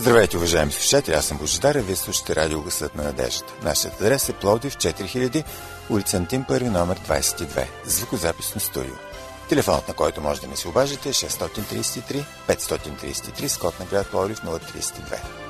Здравейте, уважаеми слушатели, аз съм Божидар, а вие слушате радио Гъсът на надеждата. Нашият адрес е Пловдив 4000, улица Антим, първи номер 22, звукозаписно студио. Телефонът, на който може да ни се обажите е 633 533 с код на град Пловдив 032.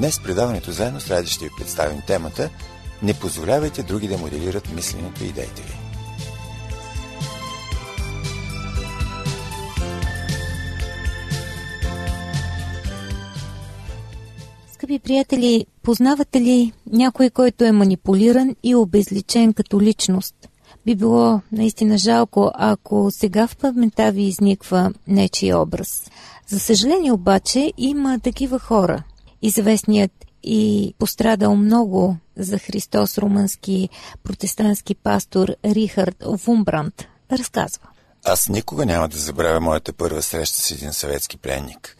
Днес предаването заедно с Ради ще ви представим темата Не позволявайте други да моделират мисленето и идеите ви. Скъпи приятели, познавате ли някой, който е манипулиран и обезличен като личност? Би било наистина жалко, ако сега в паметта ви изниква нечи образ. За съжаление обаче има такива хора – известният и пострадал много за Христос румънски протестантски пастор Рихард Вумбранд разказва. Аз никога няма да забравя моята първа среща с един съветски пленник.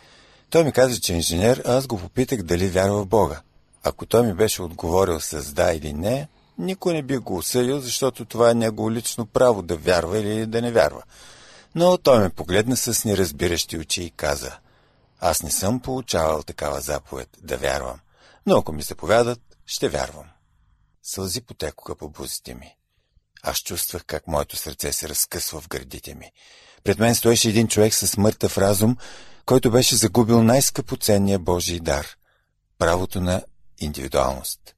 Той ми каза, че е инженер, а аз го попитах дали вярва в Бога. Ако той ми беше отговорил с да или не, никой не би го осъдил, защото това е негово лично право да вярва или да не вярва. Но той ме погледна с неразбиращи очи и каза – аз не съм получавал такава заповед да вярвам, но ако ми заповядат, ще вярвам. Сълзи потекоха по бузите ми. Аз чувствах как моето сърце се разкъсва в гърдите ми. Пред мен стоеше един човек с мъртъв разум, който беше загубил най-скъпоценния Божий дар – правото на индивидуалност.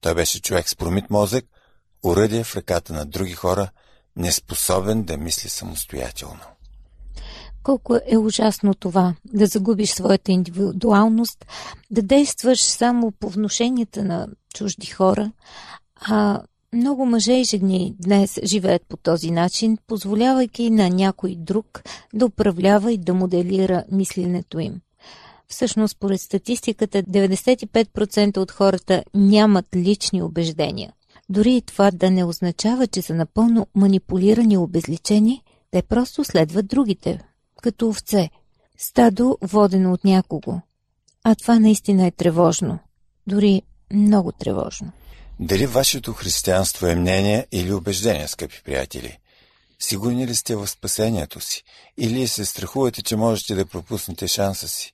Той беше човек с промит мозък, уръдие в ръката на други хора, неспособен да мисли самостоятелно. Колко е ужасно това, да загубиш своята индивидуалност, да действаш само по вношенията на чужди хора, а много мъже и жени днес живеят по този начин, позволявайки на някой друг да управлява и да моделира мисленето им. Всъщност, според статистиката, 95% от хората нямат лични убеждения. Дори и това да не означава, че са напълно манипулирани и обезличени, те просто следват другите, като овце. Стадо, водено от някого. А това наистина е тревожно. Дори много тревожно. Дали вашето християнство е мнение или убеждение, скъпи приятели? Сигурни ли сте в спасението си? Или се страхувате, че можете да пропуснете шанса си?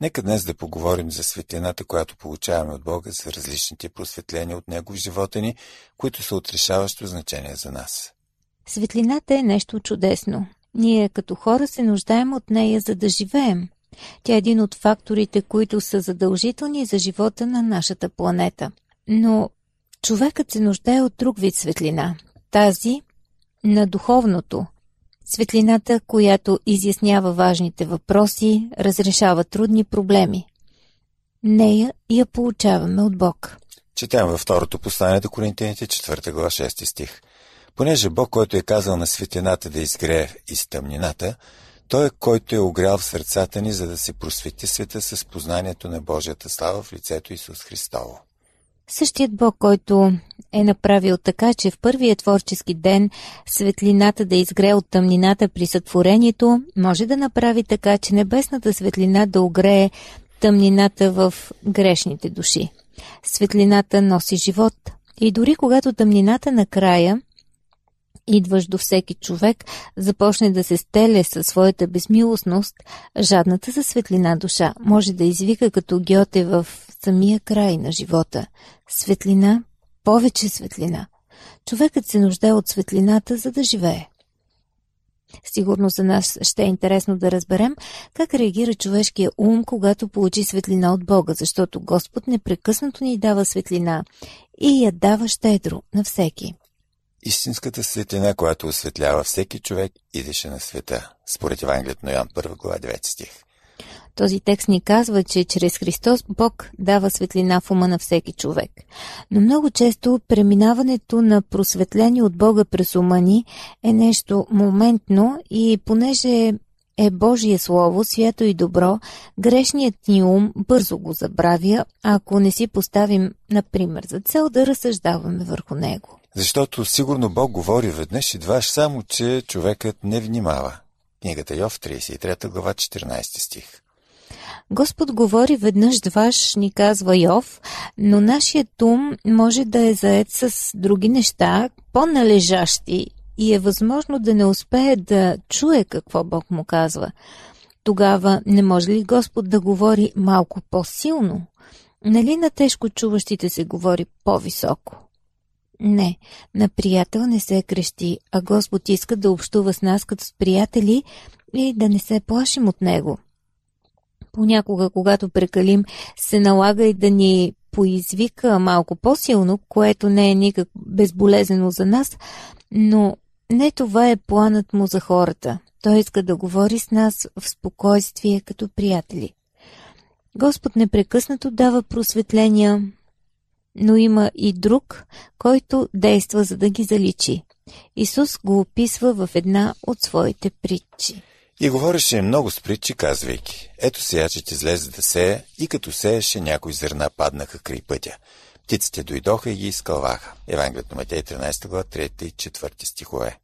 Нека днес да поговорим за светлината, която получаваме от Бога, за различните просветления от Него в живота ни, които са отрешаващо значение за нас. Светлината е нещо чудесно. Ние като хора се нуждаем от нея, за да живеем. Тя е един от факторите, които са задължителни за живота на нашата планета. Но човекът се нуждае от друг вид светлина. Тази на духовното. Светлината, която изяснява важните въпроси, разрешава трудни проблеми. Нея я получаваме от Бог. Четем във второто послание до Коринтияните, 4 глава, 6 стих – Понеже Бог, който е казал на светлината да изгрее из тъмнината, той е който е огрял в сърцата ни, за да се просвети света с познанието на Божията слава в лицето Исус Христово. Същият Бог, който е направил така, че в първия творчески ден светлината да изгрее от тъмнината при сътворението, може да направи така, че небесната светлина да огрее тъмнината в грешните души. Светлината носи живот. И дори когато тъмнината накрая идваш до всеки човек, започне да се стеле със своята безмилостност, жадната за светлина душа може да извика като гьоте в самия край на живота. Светлина, повече светлина. Човекът се нуждае от светлината, за да живее. Сигурно за нас ще е интересно да разберем как реагира човешкия ум, когато получи светлина от Бога, защото Господ непрекъснато ни дава светлина и я дава щедро на всеки. Истинската светлина, която осветлява всеки човек, идеше на света, според Евангелието на Йоан 1 глава 9 стих. Този текст ни казва, че чрез Христос Бог дава светлина в ума на всеки човек. Но много често преминаването на просветление от Бога през ума ни е нещо моментно и понеже е Божие Слово, свято и добро, грешният ни ум бързо го забравя, ако не си поставим, например, за цел да разсъждаваме върху него. Защото сигурно Бог говори веднъж и дваш, само че човекът не внимава. Книгата Йов, 33 глава, 14 стих. Господ говори веднъж дваш, ни казва Йов, но нашият ум може да е заед с други неща, по-належащи и е възможно да не успее да чуе какво Бог му казва. Тогава не може ли Господ да говори малко по-силно? Нали на тежко чуващите се говори по-високо? Не, на приятел не се крещи, а Господ иска да общува с нас като с приятели и да не се плашим от Него. Понякога, когато прекалим, се налага и да ни поизвика малко по-силно, което не е никак безболезнено за нас, но не това е планът му за хората. Той иска да говори с нас в спокойствие като приятели. Господ непрекъснато дава просветления, но има и друг, който действа за да ги заличи. Исус го описва в една от своите притчи. И говореше много с притчи, казвайки, ето сеячът излезе да сее и като сееше някои зърна паднаха край пътя. Птиците дойдоха и ги изкълваха. Евангелието на Матей 13 глава 3 и 4 стихове.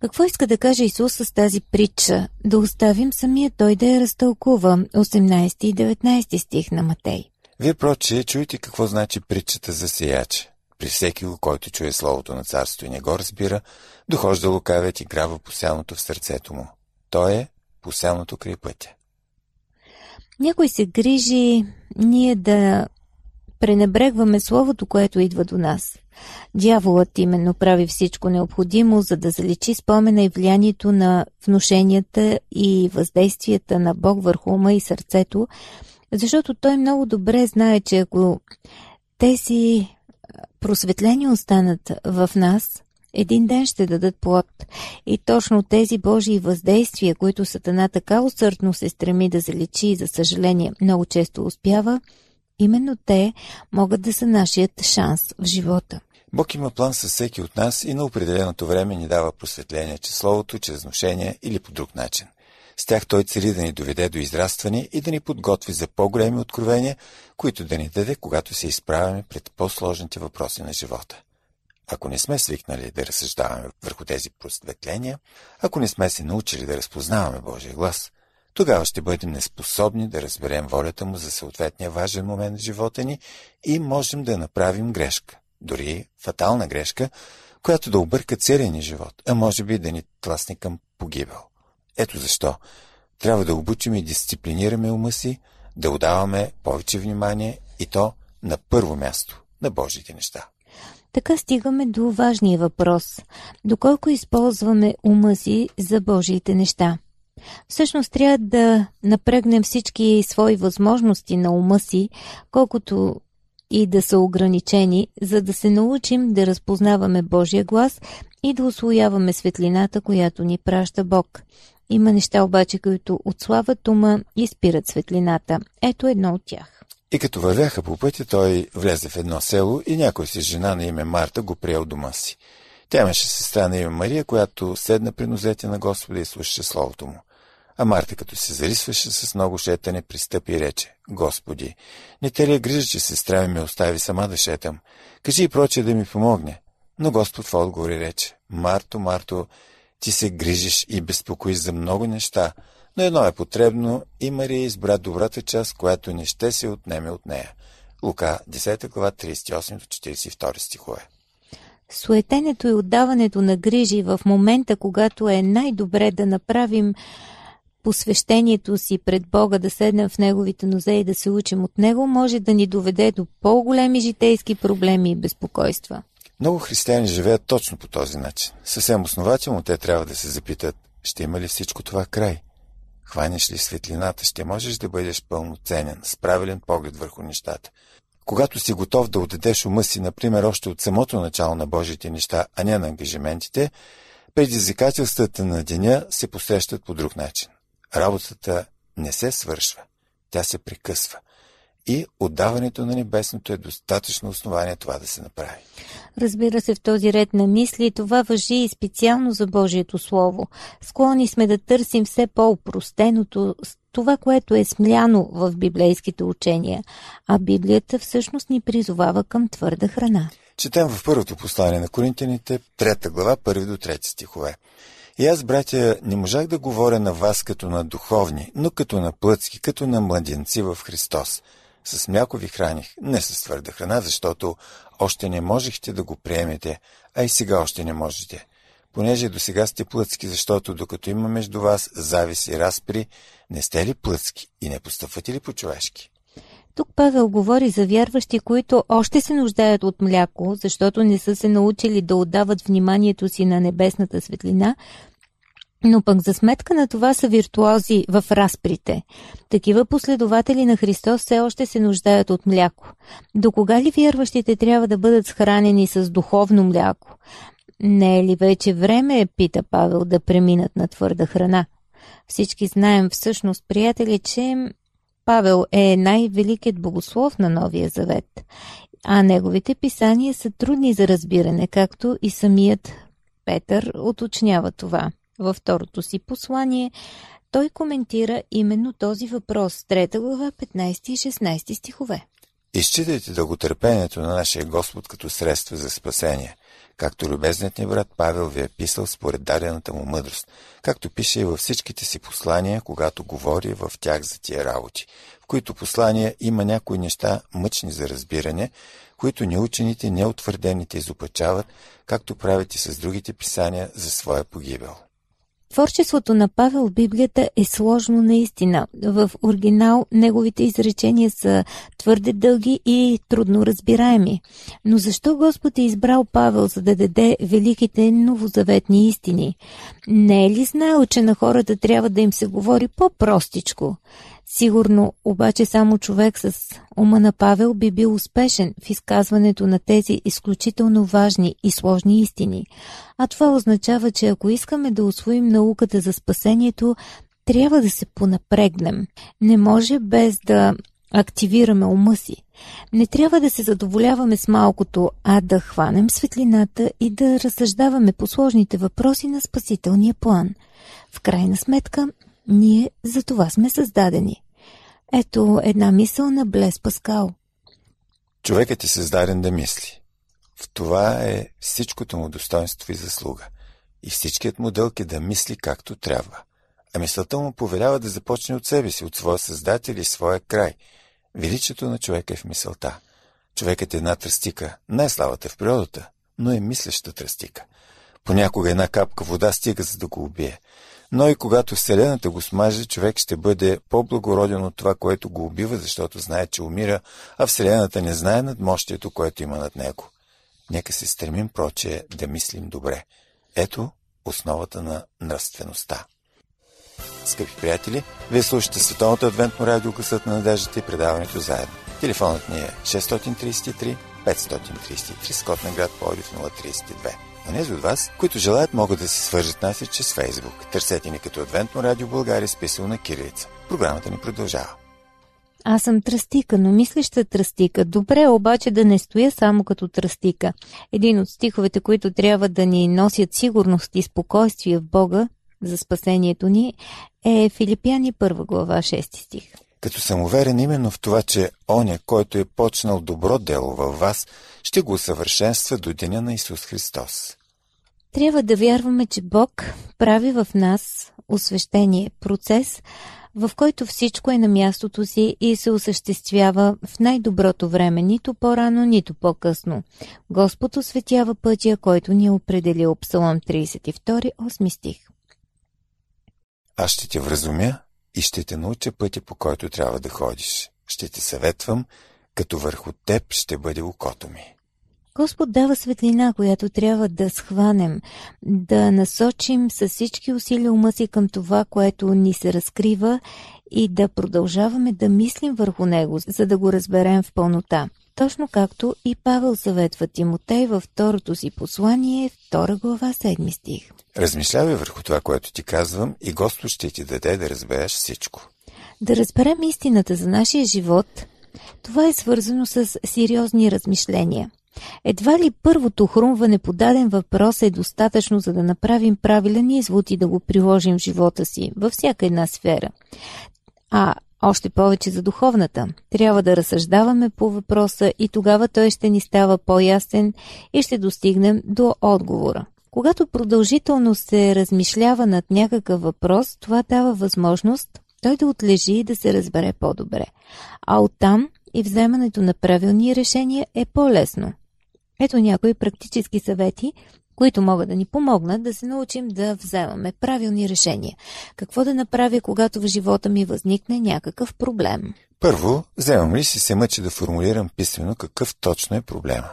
Какво иска да каже Исус с тази притча? Да оставим самия той да я разтълкува 18 и 19 стих на Матей. Вие, проче, чуете какво значи притчата за сеяча. При всеки го, който чуе словото на царството и не го разбира, дохожда лукавят и грава посялното в сърцето му. То е посялното край пътя. Някой се грижи ние да пренебрегваме словото, което идва до нас. Дяволът именно прави всичко необходимо, за да заличи спомена и влиянието на внушенията и въздействията на Бог върху ума и сърцето, защото той много добре знае, че ако тези просветления останат в нас, един ден ще дадат плод. И точно тези Божии въздействия, които Сатана така усърдно се стреми да заличи и за съжаление много често успява, именно те могат да са нашият шанс в живота. Бог има план със всеки от нас и на определеното време ни дава просветление че Словото, чрез вношение или по друг начин. С тях той цели да ни доведе до израстване и да ни подготви за по-големи откровения, които да ни даде, когато се изправяме пред по-сложните въпроси на живота. Ако не сме свикнали да разсъждаваме върху тези просветления, ако не сме се научили да разпознаваме Божия глас, тогава ще бъдем неспособни да разберем волята му за съответния важен момент в живота ни и можем да направим грешка, дори фатална грешка, която да обърка целия ни живот, а може би да ни тласне към погибел. Ето защо трябва да обучим и дисциплинираме ума си, да отдаваме повече внимание и то на първо място на Божите неща. Така стигаме до важния въпрос – доколко използваме ума си за Божиите неща. Всъщност трябва да напрегнем всички свои възможности на ума си, колкото и да са ограничени, за да се научим да разпознаваме Божия глас и да освояваме светлината, която ни праща Бог. Има неща обаче, които отслават ума и спират светлината. Ето едно от тях. И като вървяха по пътя, той влезе в едно село и някой си жена на име Марта го приел дома си. Тя имаше сестра на име Мария, която седна при нозете на Господа и слушаше Словото му. А Марта, като се зарисваше с много шетане, пристъпи и рече, Господи, не те ли е грижа, че сестра ми остави сама да шетам? Кажи и проче да ми помогне. Но Господ в отговор рече, Марто, Марто, ти се грижиш и безпокоиш за много неща, но едно е потребно и Мария избра добрата част, която не ще се отнеме от нея. Лука, 10 глава, 38 42 стихове. Суетенето и отдаването на грижи в момента, когато е най-добре да направим посвещението си пред Бога, да седнем в Неговите нозе и да се учим от Него, може да ни доведе до по-големи житейски проблеми и безпокойства. Много християни живеят точно по този начин. Съвсем основателно те трябва да се запитат, ще има ли всичко това край? Хванеш ли светлината, ще можеш да бъдеш пълноценен, с правилен поглед върху нещата. Когато си готов да отдадеш ума си, например, още от самото начало на Божите неща, а не на ангажиментите, предизвикателствата на деня се посрещат по друг начин. Работата не се свършва, тя се прекъсва и отдаването на небесното е достатъчно основание това да се направи. Разбира се, в този ред на мисли това въжи и специално за Божието Слово. Склони сме да търсим все по-упростеното, това, което е смляно в библейските учения, а Библията всъщност ни призовава към твърда храна. Четем в първото послание на Коринтияните, трета глава, първи до трети стихове. И аз, братя, не можах да говоря на вас като на духовни, но като на плътски, като на младенци в Христос – с мляко ви храних, не с твърда храна, защото още не можехте да го приемете, а и сега още не можете. Понеже до сега сте плъцки, защото докато има между вас завис и разпри, не сте ли плъцки и не постъпвате ли по-човешки? Тук Павел говори за вярващи, които още се нуждаят от мляко, защото не са се научили да отдават вниманието си на небесната светлина, но пък за сметка на това са виртуози в разприте. Такива последователи на Христос все още се нуждаят от мляко. До кога ли вярващите трябва да бъдат схранени с духовно мляко? Не е ли вече време, пита Павел, да преминат на твърда храна? Всички знаем всъщност, приятели, че Павел е най-великият богослов на Новия Завет, а неговите писания са трудни за разбиране, както и самият Петър уточнява това във второто си послание, той коментира именно този въпрос, трета глава, 15 и 16 стихове. Изчитайте дълготърпението на нашия Господ като средство за спасение, както любезният ни брат Павел ви е писал според дадената му мъдрост, както пише и във всичките си послания, когато говори в тях за тия работи, в които послания има някои неща мъчни за разбиране, които неучените, неутвърдените изопачават, както правят и с другите писания за своя погибел. Творчеството на Павел в Библията е сложно наистина. В оригинал неговите изречения са твърде дълги и трудно разбираеми. Но защо Господ е избрал Павел, за да даде великите новозаветни истини? Не е ли знаел, че на хората трябва да им се говори по-простичко? Сигурно, обаче само човек с ума на Павел би бил успешен в изказването на тези изключително важни и сложни истини. А това означава, че ако искаме да освоим науката за спасението, трябва да се понапрегнем. Не може без да активираме ума си. Не трябва да се задоволяваме с малкото, а да хванем светлината и да разсъждаваме по сложните въпроси на спасителния план. В крайна сметка, ние за това сме създадени. Ето една мисъл на Блес Паскал. Човекът е създаден да мисли. В това е всичкото му достоинство и заслуга. И всичкият му дълг е да мисли както трябва. А мисълта му повелява да започне от себе си, от своя създател и своя край. Величието на човека е в мисълта. Човекът е една тръстика, най-славата в природата, но е мислеща тръстика. Понякога една капка вода стига за да го убие. Но и когато Вселената го смаже, човек ще бъде по-благороден от това, което го убива, защото знае, че умира, а Вселената не знае над мощието, което има над него. Нека се стремим, проче, да мислим добре. Ето основата на нравствеността. Скъпи приятели, вие слушате Световното адвентно радио Късът на надеждата и предаването заедно. Телефонът ни е 633 533 Скот на град Пловдив 032. Онези от вас, които желаят, могат да се свържат нас и чрез Фейсбук. Търсете ни като Адвентно радио България, списал на кирилица. Програмата ни продължава. Аз съм тръстика, но мислеща тръстика. Добре, обаче да не стоя само като тръстика. Един от стиховете, които трябва да ни носят сигурност и спокойствие в Бога за спасението ни, е Филипяни 1 глава 6 стих. Като съм уверен именно в това, че оня, който е почнал добро дело във вас, ще го усъвършенства до деня на Исус Христос. Трябва да вярваме, че Бог прави в нас освещение, процес, в който всичко е на мястото си и се осъществява в най-доброто време, нито по-рано, нито по-късно. Господ осветява пътя, който ни е определил Псалом 32, 8 стих. Аз ще те вразумя и ще те науча пътя, по който трябва да ходиш. Ще те съветвам, като върху теб ще бъде окото ми. Господ дава светлина, която трябва да схванем, да насочим с всички усилия ума си към това, което ни се разкрива и да продължаваме да мислим върху него, за да го разберем в пълнота. Точно както и Павел съветва Тимотей във второто си послание, втора глава, седми стих. Размишлявай върху това, което ти казвам и Господ ще ти даде да разбереш всичко. Да разберем истината за нашия живот, това е свързано с сериозни размишления. Едва ли първото хрумване по даден въпрос е достатъчно, за да направим правилен извод и да го приложим в живота си, във всяка една сфера. А още повече за духовната. Трябва да разсъждаваме по въпроса и тогава той ще ни става по-ясен и ще достигнем до отговора. Когато продължително се размишлява над някакъв въпрос, това дава възможност той да отлежи и да се разбере по-добре. А оттам и вземането на правилни решения е по-лесно. Ето някои практически съвети, които могат да ни помогнат да се научим да вземаме правилни решения. Какво да направя, когато в живота ми възникне някакъв проблем? Първо, вземам ли си се мъчи да формулирам писменно какъв точно е проблема.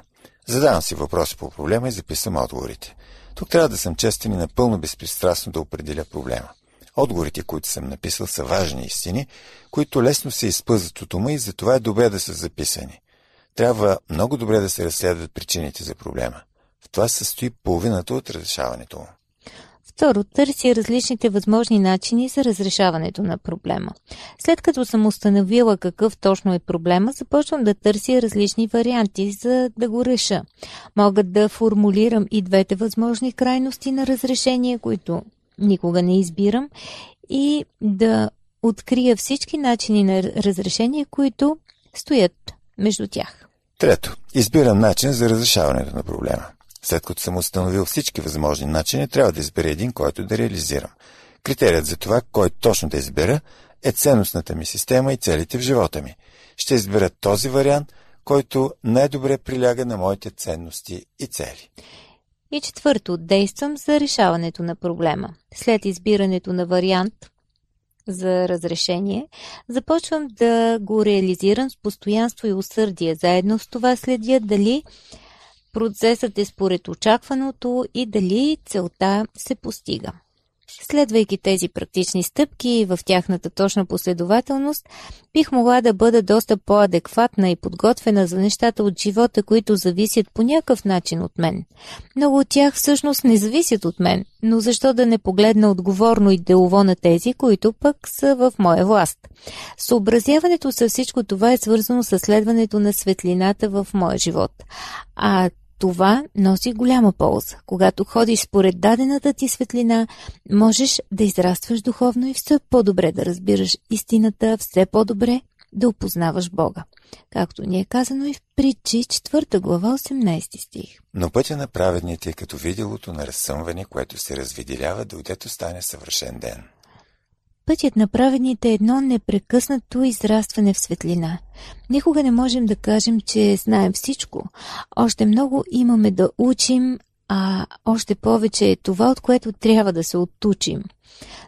Задавам си въпроси по проблема и записвам отговорите. Тук трябва да съм честен и напълно безпристрастно да определя проблема. Отговорите, които съм написал, са важни истини, които лесно се изпъзват от ума и затова е добре да са записани. Трябва много добре да се разследват причините за проблема. В това състои половината от разрешаването му. Второ, търси различните възможни начини за разрешаването на проблема. След като съм установила какъв точно е проблема, започвам да търся различни варианти, за да го реша. Мога да формулирам и двете възможни крайности на разрешение, които никога не избирам, и да открия всички начини на разрешение, които стоят между тях. Трето, избирам начин за разрешаването на проблема. След като съм установил всички възможни начини, трябва да избера един, който да реализирам. Критерият за това, кой точно да избера, е ценностната ми система и целите в живота ми. Ще избера този вариант, който най-добре приляга на моите ценности и цели. И четвърто, действам за решаването на проблема. След избирането на вариант за разрешение, започвам да го реализирам с постоянство и усърдие. Заедно с това следя дали процесът е според очакваното и дали целта се постига. Следвайки тези практични стъпки в тяхната точна последователност, бих могла да бъда доста по-адекватна и подготвена за нещата от живота, които зависят по някакъв начин от мен. Много от тях всъщност не зависят от мен, но защо да не погледна отговорно и делово на тези, които пък са в моя власт? Съобразяването с всичко това е свързано с следването на светлината в моя живот. А това носи голяма полза. Когато ходиш според дадената ти светлина, можеш да израстваш духовно и все по-добре да разбираш истината, все по-добре да опознаваш Бога. Както ни е казано и в притчи 4 глава 18 стих. Но пътя на праведните е като виделото на разсъмване, което се развиделява, дойдето стане съвършен ден. Пътят на праведните е едно непрекъснато израстване в светлина. Никога не можем да кажем, че знаем всичко. Още много имаме да учим, а още повече е това, от което трябва да се оттучим.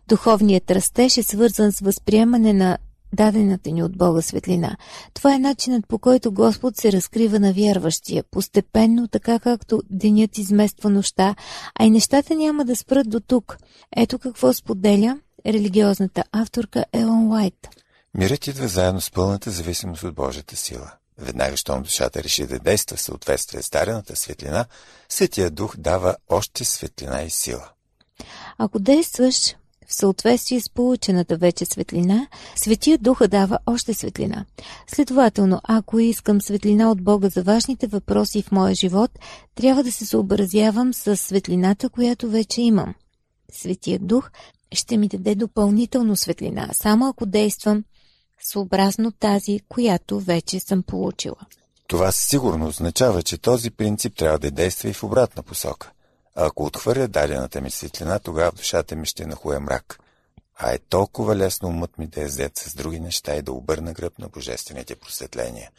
Духовният растеж е свързан с възприемане на дадената ни от Бога светлина. Това е начинът по който Господ се разкрива на вярващия, постепенно, така както денят измества нощта, а и нещата няма да спрат до тук. Ето какво споделя религиозната авторка Елон Уайт. Мирът идва заедно с пълната зависимост от Божията сила. Веднага, щом душата реши да действа в съответствие с дарената светлина, Светия Дух дава още светлина и сила. Ако действаш в съответствие с получената вече светлина, Светия Духа дава още светлина. Следователно, ако искам светлина от Бога за важните въпроси в моя живот, трябва да се съобразявам с светлината, която вече имам. Светия Дух ще ми даде допълнително светлина, само ако действам съобразно тази, която вече съм получила. Това сигурно означава, че този принцип трябва да действа и в обратна посока. А ако отхвърля дадената ми светлина, тогава душата ми ще нахуе мрак. А е толкова лесно умът ми да е взет с други неща и да обърна гръб на божествените просветления.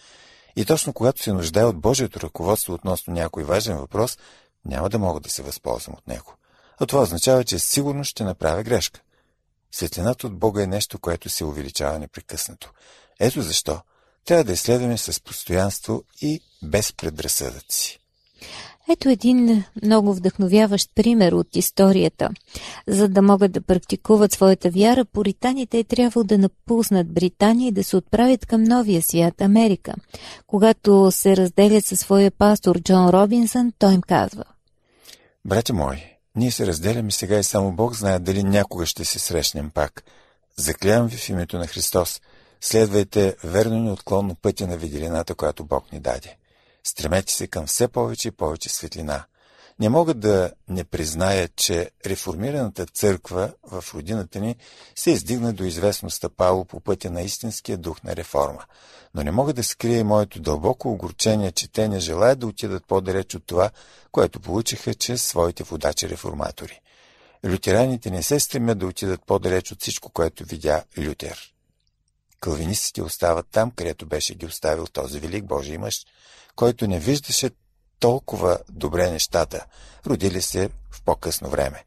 И точно когато се нуждае от Божието ръководство относно някой важен въпрос, няма да мога да се възползвам от него а това означава, че сигурно ще направя грешка. Светлината от Бога е нещо, което се увеличава непрекъснато. Ето защо трябва да изследваме с постоянство и без предразсъдъци. Ето един много вдъхновяващ пример от историята. За да могат да практикуват своята вяра, поританите е трябвало да напуснат Британия и да се отправят към новия свят, Америка. Когато се разделят със своя пастор Джон Робинсън, той им казва Братя мои, ние се разделяме сега и само Бог знае дали някога ще се срещнем пак. Заклявам ви в името на Христос. Следвайте верно и неотклонно пътя на виделината, която Бог ни даде. Стремете се към все повече и повече светлина. Не мога да не призная, че реформираната църква в родината ни се издигна до известно стъпало по пътя на истинския дух на реформа. Но не мога да скрия моето дълбоко огорчение, че те не желаят да отидат по-далеч от това, което получиха чрез своите водачи-реформатори. Лютераните не се стремят да отидат по-далеч от всичко, което видя Лютер. Калвинистите остават там, където беше ги оставил този велик Божий мъж, който не виждаше толкова добре нещата, родили се в по-късно време.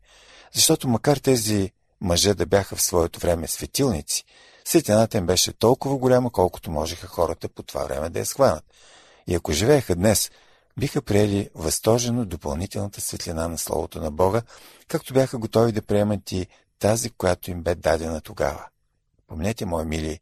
Защото макар тези мъже да бяха в своето време светилници, светлината им беше толкова голяма, колкото можеха хората по това време да я схванат. И ако живееха днес, биха приели възторжено допълнителната светлина на Словото на Бога, както бяха готови да приемат и тази, която им бе дадена тогава. Помнете, мои мили,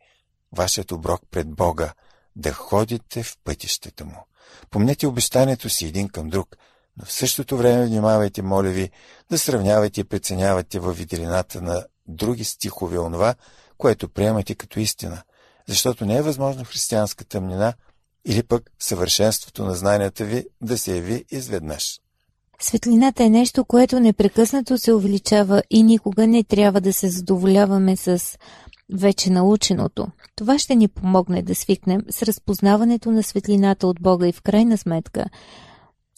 вашият оброк пред Бога, да ходите в пътищата му. Помнете обещанието си един към друг, но в същото време внимавайте, моля ви, да сравнявате и преценявате във виделината на други стихове онова, което приемате като истина, защото не е възможно християнска тъмнина или пък съвършенството на знанията ви да се яви изведнъж. Светлината е нещо, което непрекъснато се увеличава и никога не трябва да се задоволяваме с вече наученото. Това ще ни помогне да свикнем с разпознаването на светлината от Бога и в крайна сметка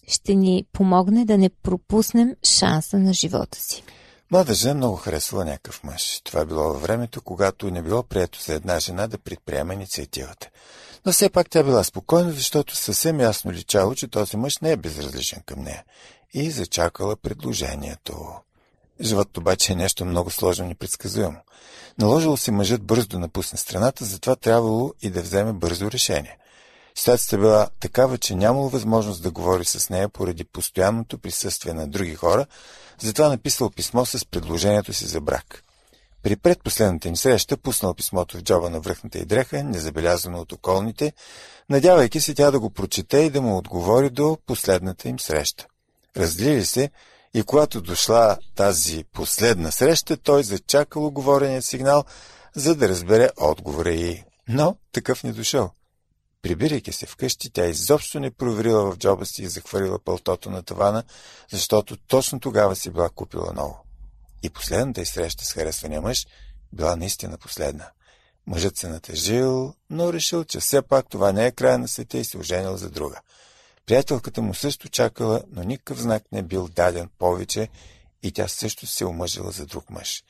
ще ни помогне да не пропуснем шанса на живота си. Млада жена много харесвала някакъв мъж. Това било във времето, когато не било прието за една жена да предприема инициативата. Но все пак тя била спокойна, защото съвсем ясно личало, че този мъж не е безразличен към нея. И зачакала предложението. Животът обаче е нещо много сложно и непредсказуемо. Наложило се мъжът бързо да напусне страната, затова трябвало и да вземе бързо решение. Ситуацията била такава, че нямало възможност да говори с нея поради постоянното присъствие на други хора, затова написал писмо с предложението си за брак. При предпоследната им среща пуснал писмото в джоба на връхната й дреха, незабелязано от околните, надявайки се тя да го прочете и да му отговори до последната им среща. Разделили се и когато дошла тази последна среща, той зачакал оговорения сигнал, за да разбере отговора й. Но такъв не дошъл. Прибирайки се вкъщи, тя изобщо не проверила в джоба си и захвърлила пълтото на тавана, защото точно тогава си била купила ново. И последната й среща с харесвания мъж била наистина последна. Мъжът се натъжил, но решил, че все пак това не е края на света и се оженил за друга. Приятелката му също чакала, но никакъв знак не бил даден повече и тя също се омъжила за друг мъж.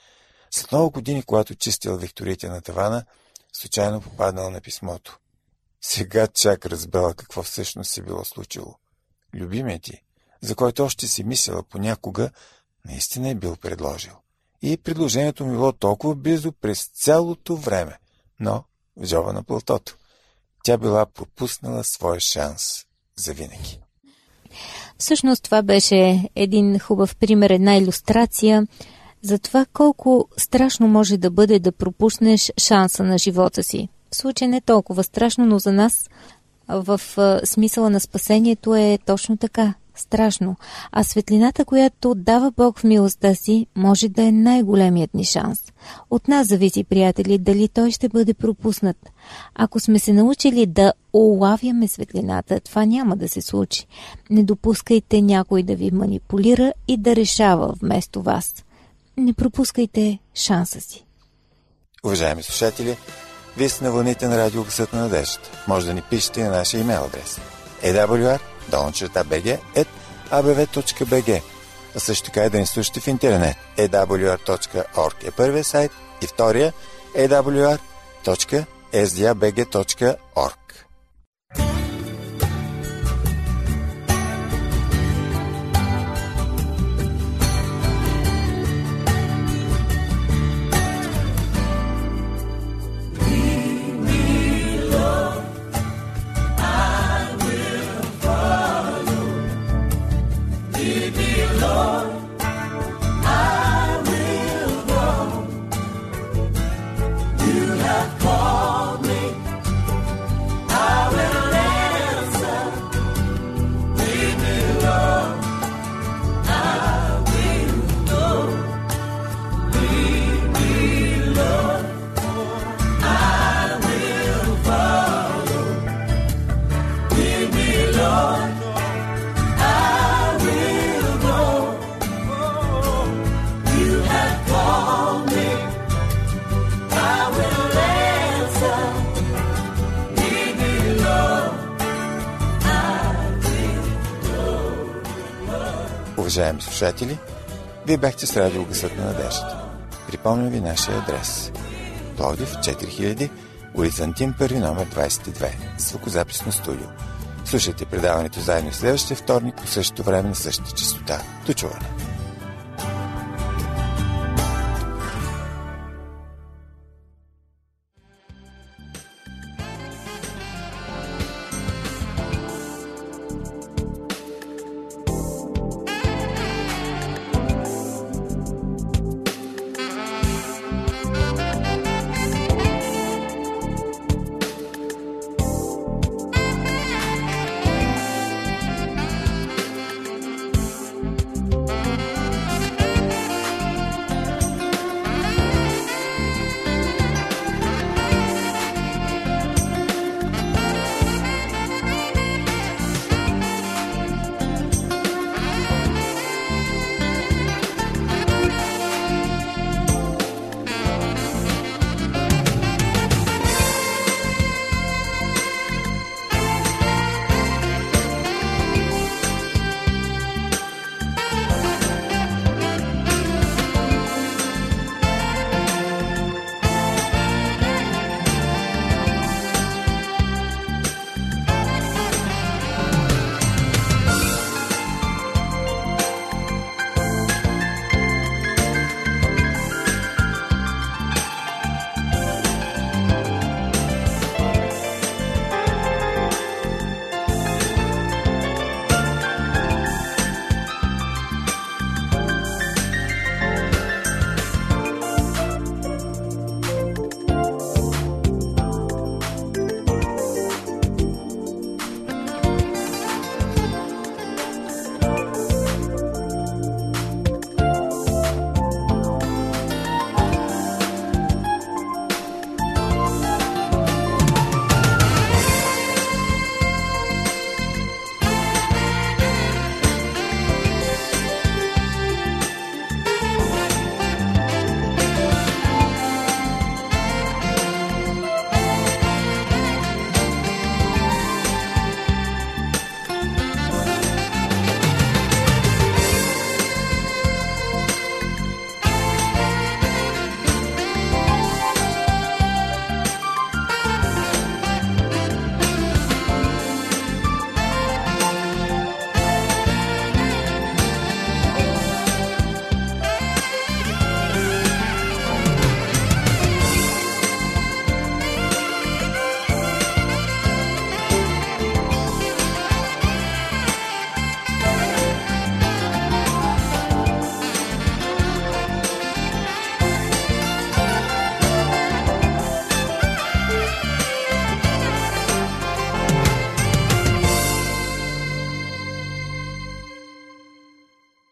След много години, когато чистил викторите на тавана, случайно попаднал на писмото. Сега чак разбела какво всъщност се било случило. Любимият ти, за който още си мислила понякога, наистина е бил предложил. И предложението ми било толкова близо през цялото време, но в джоба на платото. Тя била пропуснала своя шанс за винаги. Всъщност това беше един хубав пример, една иллюстрация за това колко страшно може да бъде да пропуснеш шанса на живота си. В случай не толкова страшно, но за нас в смисъла на спасението е точно така страшно, а светлината, която дава Бог в милостта си, може да е най-големият ни шанс. От нас зависи, приятели, дали той ще бъде пропуснат. Ако сме се научили да улавяме светлината, това няма да се случи. Не допускайте някой да ви манипулира и да решава вместо вас. Не пропускайте шанса си. Уважаеми слушатели, вие сте на вълните на радио на надеждата. Може да ни пишете на нашия имейл адрес. awr долна at abv.bg а също така и да ни слушате в интернет. awr.org е първият сайт и втория awr.sdabg.org Уважаеми слушатели, вие бяхте с радио Гъсът на надеждата. Припомням ви нашия адрес. Пловдив 4000, улица Антим, първи номер 22, звукозаписно студио. Слушайте предаването заедно следващия вторник по същото време на същата частота. До чуване!